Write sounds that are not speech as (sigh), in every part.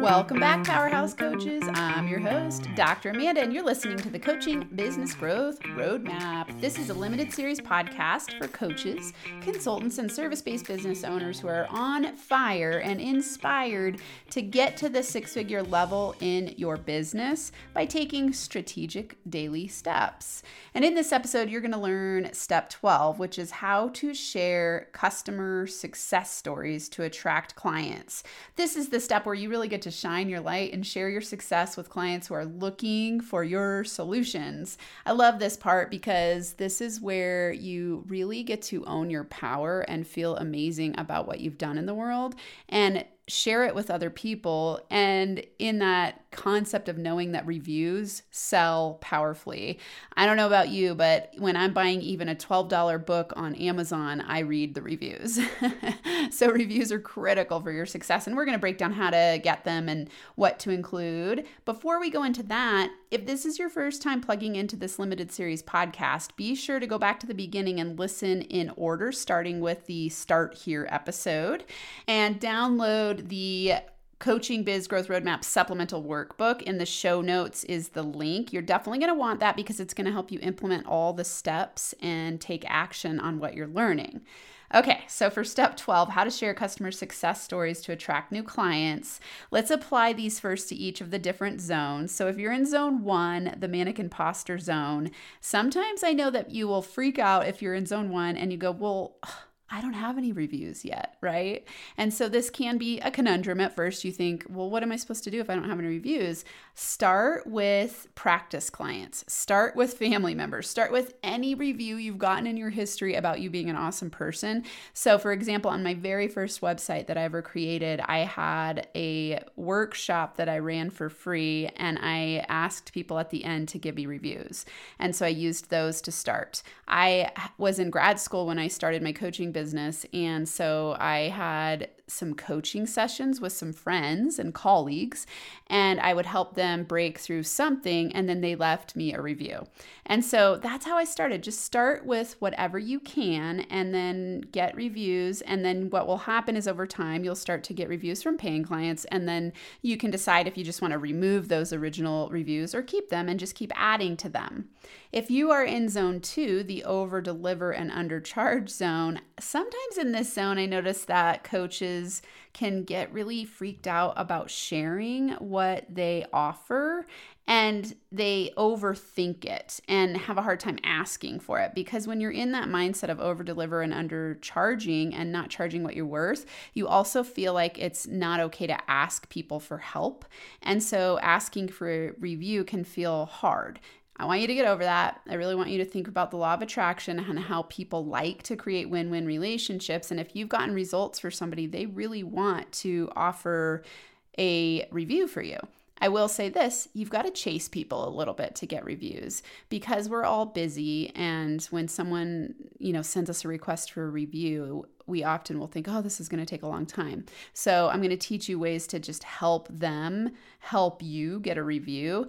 Welcome back, mm-hmm. Powerhouse Coaches. I'm your host, Dr. Amanda, and you're listening to the Coaching Business Growth Roadmap. This is a limited series podcast for coaches, consultants, and service based business owners who are on fire and inspired to get to the six figure level in your business by taking strategic daily steps. And in this episode, you're going to learn step 12, which is how to share customer success stories to attract clients. This is the step where you really get to to shine your light and share your success with clients who are looking for your solutions. I love this part because this is where you really get to own your power and feel amazing about what you've done in the world. And share it with other people. And in that concept of knowing that reviews sell powerfully, I don't know about you, but when I'm buying even a $12 book on Amazon, I read the reviews. (laughs) so, reviews are critical for your success. And we're going to break down how to get them and what to include. Before we go into that, if this is your first time plugging into this limited series podcast, be sure to go back to the beginning and listen in order, starting with the Start Here episode, and download the Coaching Biz Growth Roadmap supplemental workbook. In the show notes is the link. You're definitely going to want that because it's going to help you implement all the steps and take action on what you're learning. Okay, so for step 12, how to share customer success stories to attract new clients, let's apply these first to each of the different zones. So if you're in zone one, the manic imposter zone, sometimes I know that you will freak out if you're in zone one and you go, well, I don't have any reviews yet, right? And so this can be a conundrum at first. You think, well, what am I supposed to do if I don't have any reviews? Start with practice clients, start with family members, start with any review you've gotten in your history about you being an awesome person. So, for example, on my very first website that I ever created, I had a workshop that I ran for free and I asked people at the end to give me reviews. And so I used those to start. I was in grad school when I started my coaching business business. And so I had some coaching sessions with some friends and colleagues, and I would help them break through something, and then they left me a review. And so that's how I started. Just start with whatever you can and then get reviews. And then what will happen is over time, you'll start to get reviews from paying clients, and then you can decide if you just want to remove those original reviews or keep them and just keep adding to them. If you are in zone two, the over deliver and undercharge zone, sometimes in this zone, I notice that coaches can get really freaked out about sharing what they offer and they overthink it and have a hard time asking for it. Because when you're in that mindset of over deliver and undercharging and not charging what you're worth you also feel like it's not okay to ask people for help. And so asking for a review can feel hard I want you to get over that. I really want you to think about the law of attraction and how people like to create win win relationships. And if you've gotten results for somebody, they really want to offer a review for you. I will say this you've got to chase people a little bit to get reviews because we're all busy. And when someone, you know, sends us a request for a review, we often will think, oh, this is going to take a long time. So I'm going to teach you ways to just help them help you get a review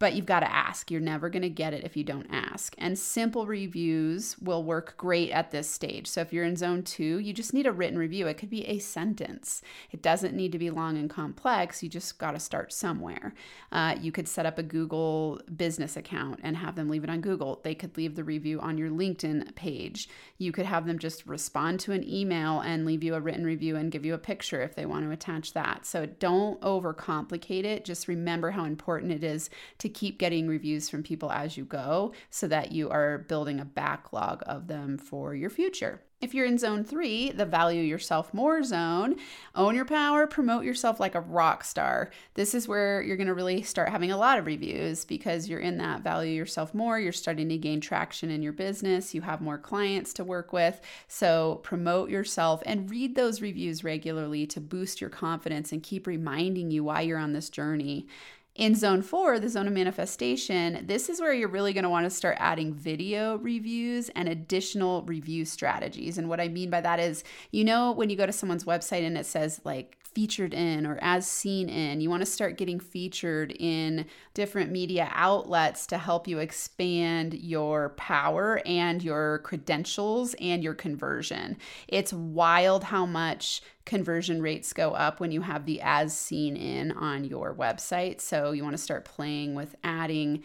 but you've got to ask. You're never going to get it if you don't ask. And simple reviews will work great at this stage. So if you're in zone two, you just need a written review. It could be a sentence, it doesn't need to be long and complex. You just got to start somewhere. Uh, you could set up a Google business account and have them leave it on Google. They could leave the review on your LinkedIn page. You could have them just respond to an email and leave you a written review and give you a picture if they want to attach that. So don't overcomplicate it. Just remember how important it is to keep getting reviews from people as you go so that you are building a backlog of them for your future. If you're in zone three, the value yourself more zone, own your power, promote yourself like a rock star. This is where you're to really start having a lot of reviews because you're in that value yourself more. You're starting to gain traction in your business. You have more clients to work with. So promote yourself and read those reviews regularly to boost your confidence and keep reminding you why you're on this journey. In zone four, the zone of manifestation, this is where you're really going to want to start adding video reviews and additional review strategies. And what I mean by that is, you know, when you go to someone's website and it says like featured in or as seen in. You want to start getting featured in different media outlets to help you expand your power and your credentials and your conversion. It's wild how much conversion rates go up when you have the as seen in on your website. So you want to start playing with adding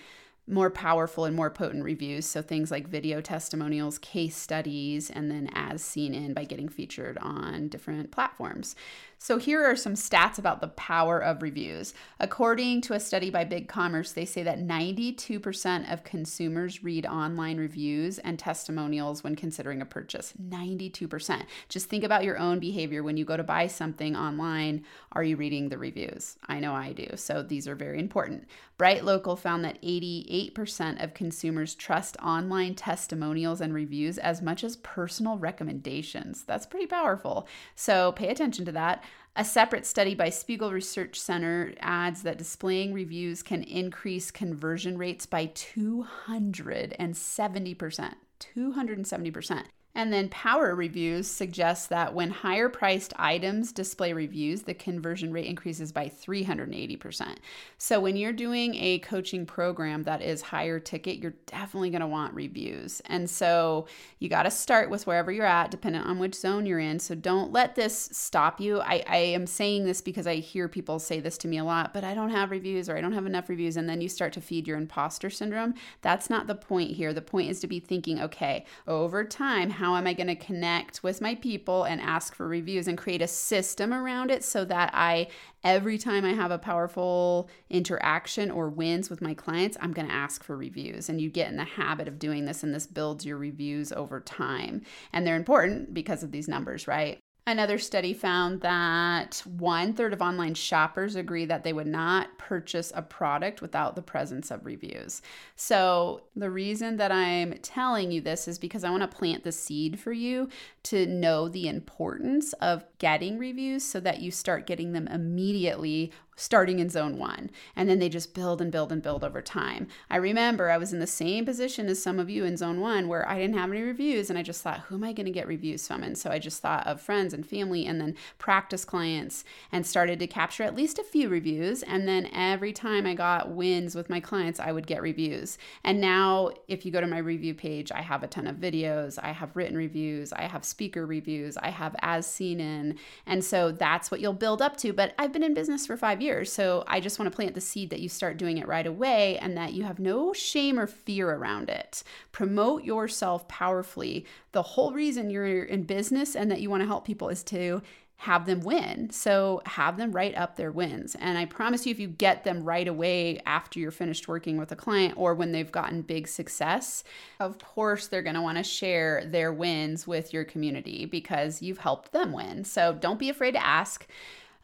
more powerful and more potent reviews. So things like video testimonials, case studies, and then as seen in by getting featured on different platforms. So, here are some stats about the power of reviews. According to a study by BigCommerce, they say that 92% of consumers read online reviews and testimonials when considering a purchase. 92%. Just think about your own behavior when you go to buy something online. Are you reading the reviews? I know I do. So, these are very important. Bright Local found that 88% of consumers trust online testimonials and reviews as much as personal recommendations. That's pretty powerful. So, pay attention to that. A separate study by Spiegel Research Center adds that displaying reviews can increase conversion rates by 270%. 270%. And then Power Reviews suggests that when higher priced items display reviews, the conversion rate increases by 380%. So when you're doing a coaching program that is higher ticket, you're definitely going to want reviews. And so you got to start with wherever you're at, depending on which zone you're in. So don't let this stop you. I, I am saying this because I hear people say this to me a lot, but I don't have reviews or I don't have enough reviews. And then you start to feed your imposter syndrome. That's not the point here. The point is to be thinking, okay, over time, how am I going to connect with my people and ask for reviews and create a system around it so that I, every time I have a powerful interaction or wins with my clients, I'm going to ask for reviews. And you get in the habit of doing this, and this builds your reviews over time. And they're important because of these numbers, right? Another study found that one third of online shoppers agree that they would not purchase a product without the presence of reviews. So, the reason that I'm telling you this is because I want to plant the seed for you to know the importance of getting reviews so that you start getting them immediately starting in zone one. And then they just build and build and build over time. I remember I was in the same position as some of you in zone one where I didn't have any reviews and I just thought, who am I going to get reviews from? And so I just thought of friends and family and then practice clients and started to capture at least a few reviews. And then every time I got wins with my clients, I would get reviews. And now, if you go to my review page, I have a ton of videos, I have written reviews, I have speaker reviews, I have as seen in. And so that's what you'll build up to. But I've been in business for five years years. So I just want to plant the seed that you start doing it right away and that you have no shame or fear around it. Promote yourself powerfully. The whole reason you're in business and that you want to help people is to have them win. So have them write up their wins. And I promise you, if you get them right away after you're finished working with a client or when they've gotten big success, of course they're going to want to share their wins with your community because you've helped them win. So don't be afraid to ask.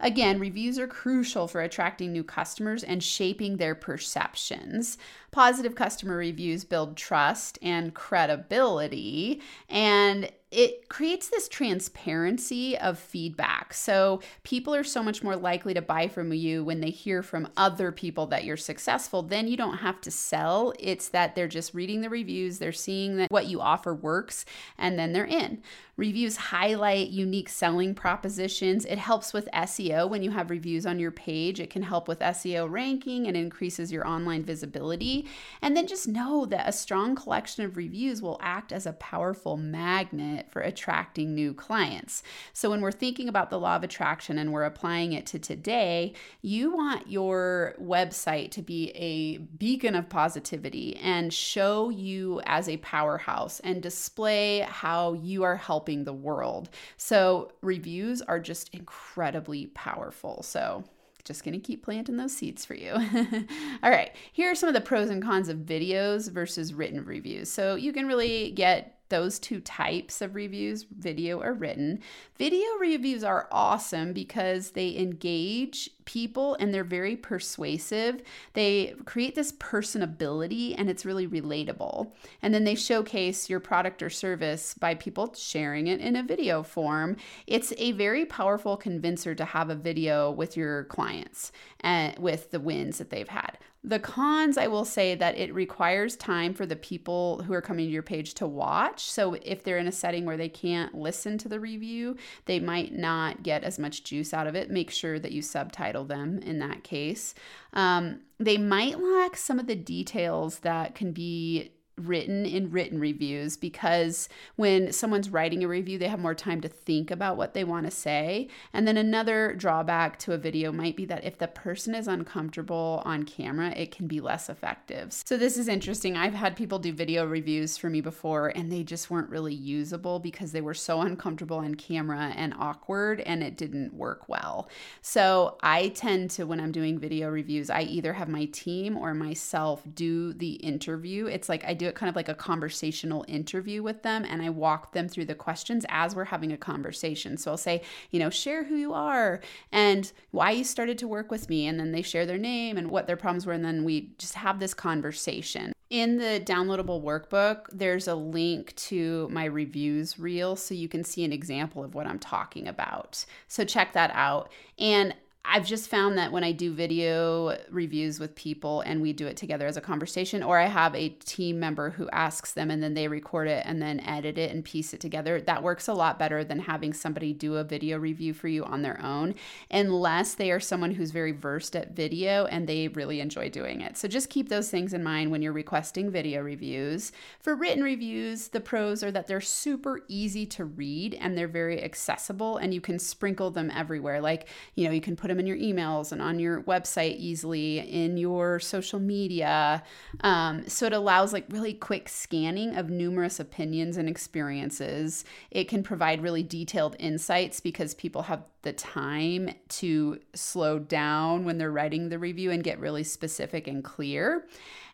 Again, reviews are crucial for attracting new customers and shaping their perceptions. Positive customer reviews build trust and credibility, and it creates this transparency of feedback. So people are so much more likely to buy from you when they hear from other people that you're successful. Then you don't have to sell. It's that they're just reading the reviews, they're seeing that what you offer works, and then they're in. Reviews highlight unique selling propositions. It helps with SEO when you have reviews on your page. It can help with SEO ranking and increases your online visibility. And then just know that a strong collection of reviews will act as a powerful magnet for attracting new clients. So when we're thinking about the law of attraction and we're applying it to today, you want your website to be a beacon of positivity and show you as a powerhouse and display how you are helping the world. So reviews are just incredibly powerful. So just going to keep planting those seeds for you. (laughs) All right, here are some of the pros and cons of videos versus written reviews. So you can really get those two types of reviews, video or written. Video reviews are awesome because they engage people and they're very persuasive. They create this personability and it's really relatable. And then they showcase your product or service by people sharing it in a video form. It's a very powerful convincer to have a video with your clients and with the wins that they've had. The cons, I will say that it requires time for the people who are coming to your page to watch. So if they're in a setting where they can't listen to the review, they might not get as much juice out of it. Make sure that you subtitle them in that case. Um, they might lack some of the details that can be written in written reviews because when someone's writing a review, they have more time to think about what they want to say. And then another drawback to a video might be that if the person is uncomfortable on camera, it can be less effective. So, this is interesting. I've had people do video reviews for me before and they just weren't really usable because they were so uncomfortable on camera and awkward and it didn't work well. So, I tend to, when I'm doing video reviews, I either have my team or myself do the interview. It's like I do kind of like a conversational interview with them and I walk them through the questions as we're having a conversation. So I'll say, you know, share who you are and why you started to work with me. And then they share their name and what their problems were. And then we just have this conversation. In the downloadable workbook, there's a link to my reviews reel so you can see an example of what I'm talking about. So check that out. And I've just found that when I do video reviews with people and we do it together as a conversation, or I have a team member who asks them and then they record it and then edit it and piece it together, that works a lot better than having somebody do a video review for you on their own, unless they are someone who's very versed at video and they really enjoy doing it. So just keep those things in mind when you're requesting video reviews. For written reviews, the pros are that they're super easy to read and they're very accessible and you can sprinkle them everywhere. Like, you know, you can put them in your emails and on your website easily, in your social media. Um, so it allows like really quick scanning of numerous opinions and experiences. It can provide really detailed insights because people have the time to slow down when they're writing the review and get really specific and clear.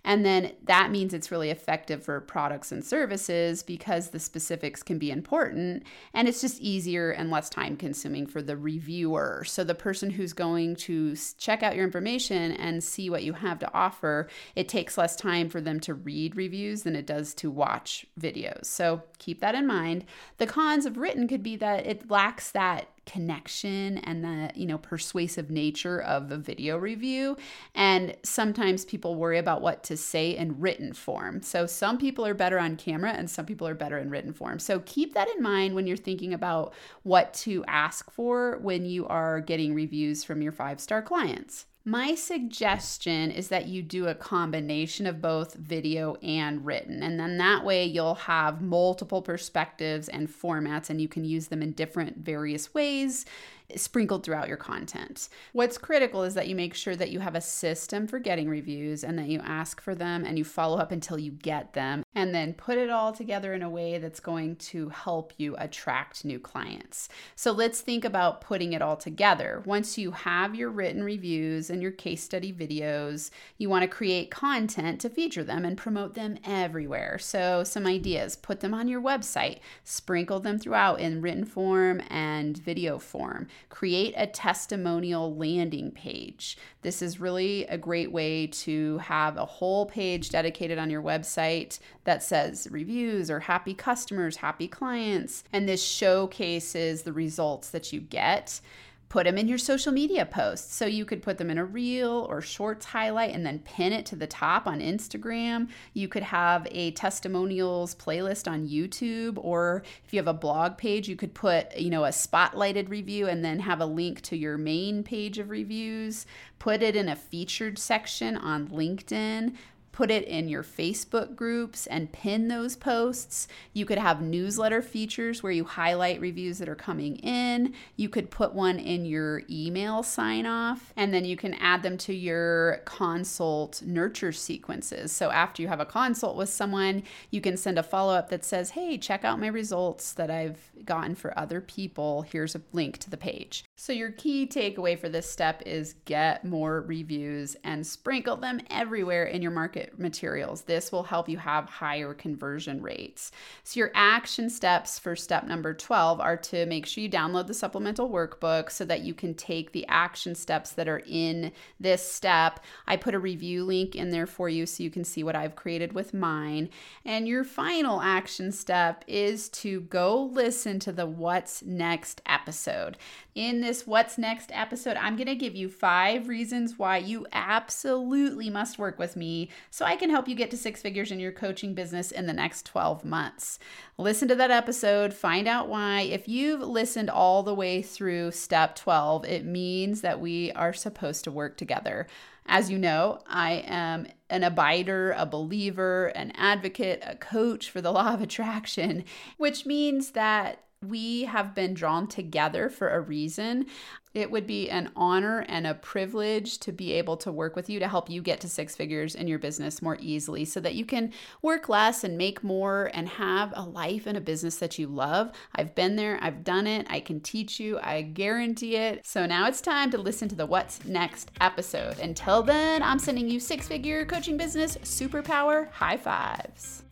And then that means it's really effective for products and services because the specifics can be important and it's just easier and less time consuming for the reviewer. So the person who's going to check out your information and see what you have to offer, it takes less time for them to read reviews than it does to watch videos. So keep that in mind. The cons of written could be that it lacks that connection and the you know persuasive nature of a video review. And sometimes people worry about what to say in written form. So some people are better on camera and some people are better in written form. So keep that in mind when you're thinking about what to ask for when you are getting reviews from your five star clients my suggestion is that you do a combination of both video and written. And then that way you'll have multiple perspectives and formats, and you can use them in different various ways sprinkled throughout your content. What's critical is that you make sure that you have a system for getting reviews and that you ask for them and you follow up until you get them and then put it all together in a way that's going to help you attract new clients. So let's think about putting it all together. Once you have your written reviews and your case study videos, you want to create content to feature them and promote them everywhere. So, some ideas put them on your website, sprinkle them throughout in written form and video form create a testimonial landing page. This is really a great way to have a whole page dedicated on your website that says reviews or happy customers, happy clients. And this showcases the results that you get put them in your social media posts. So you could put them in a reel or shorts highlight and then pin it to the top on Instagram. You could have a testimonials playlist on YouTube or if you have a blog page, you could put, you know, a spotlighted review and then have a link to your main page of reviews. Put it in a featured section on LinkedIn put it in your Facebook groups and pin those posts. You could have newsletter features where you highlight reviews that are coming in. You could put one in your email sign off, and then you can add them to your consult nurture sequences. So after you have a consult with someone, you can send a follow up that says, Hey, check out my results that I've gotten for other people. Here's a link to the page. So, your key takeaway for this step is get more reviews and sprinkle them everywhere in your market materials. This will help you have higher conversion rates. So, your action steps for step number 12 are to make sure you download the supplemental workbook so that you can take the action steps that are in this step. I put a review link in there for you so you can see what I've created with mine. And your final action step is to go listen to the What's Next episode. In this What's Next episode, I'm going to give you five reasons why you absolutely must work with me so I can help you get to six figures in your coaching business in the next 12 months. Listen to that episode, find out why. If you've listened all the way through step 12, it means that we are supposed to work together. As you know, I am an abider, a believer, an advocate, a coach for the law of attraction, which means that we have been drawn together for a reason. It would be an honor and a privilege to be able to work with you to help you get to six figures in your business more easily so that you can work less and make more and have a life and a business that you love. I've been there, I've done it, I can teach you, I guarantee it. So now it's time to listen to the What's Next episode. Until then, I'm sending you six figure coaching business superpower high fives.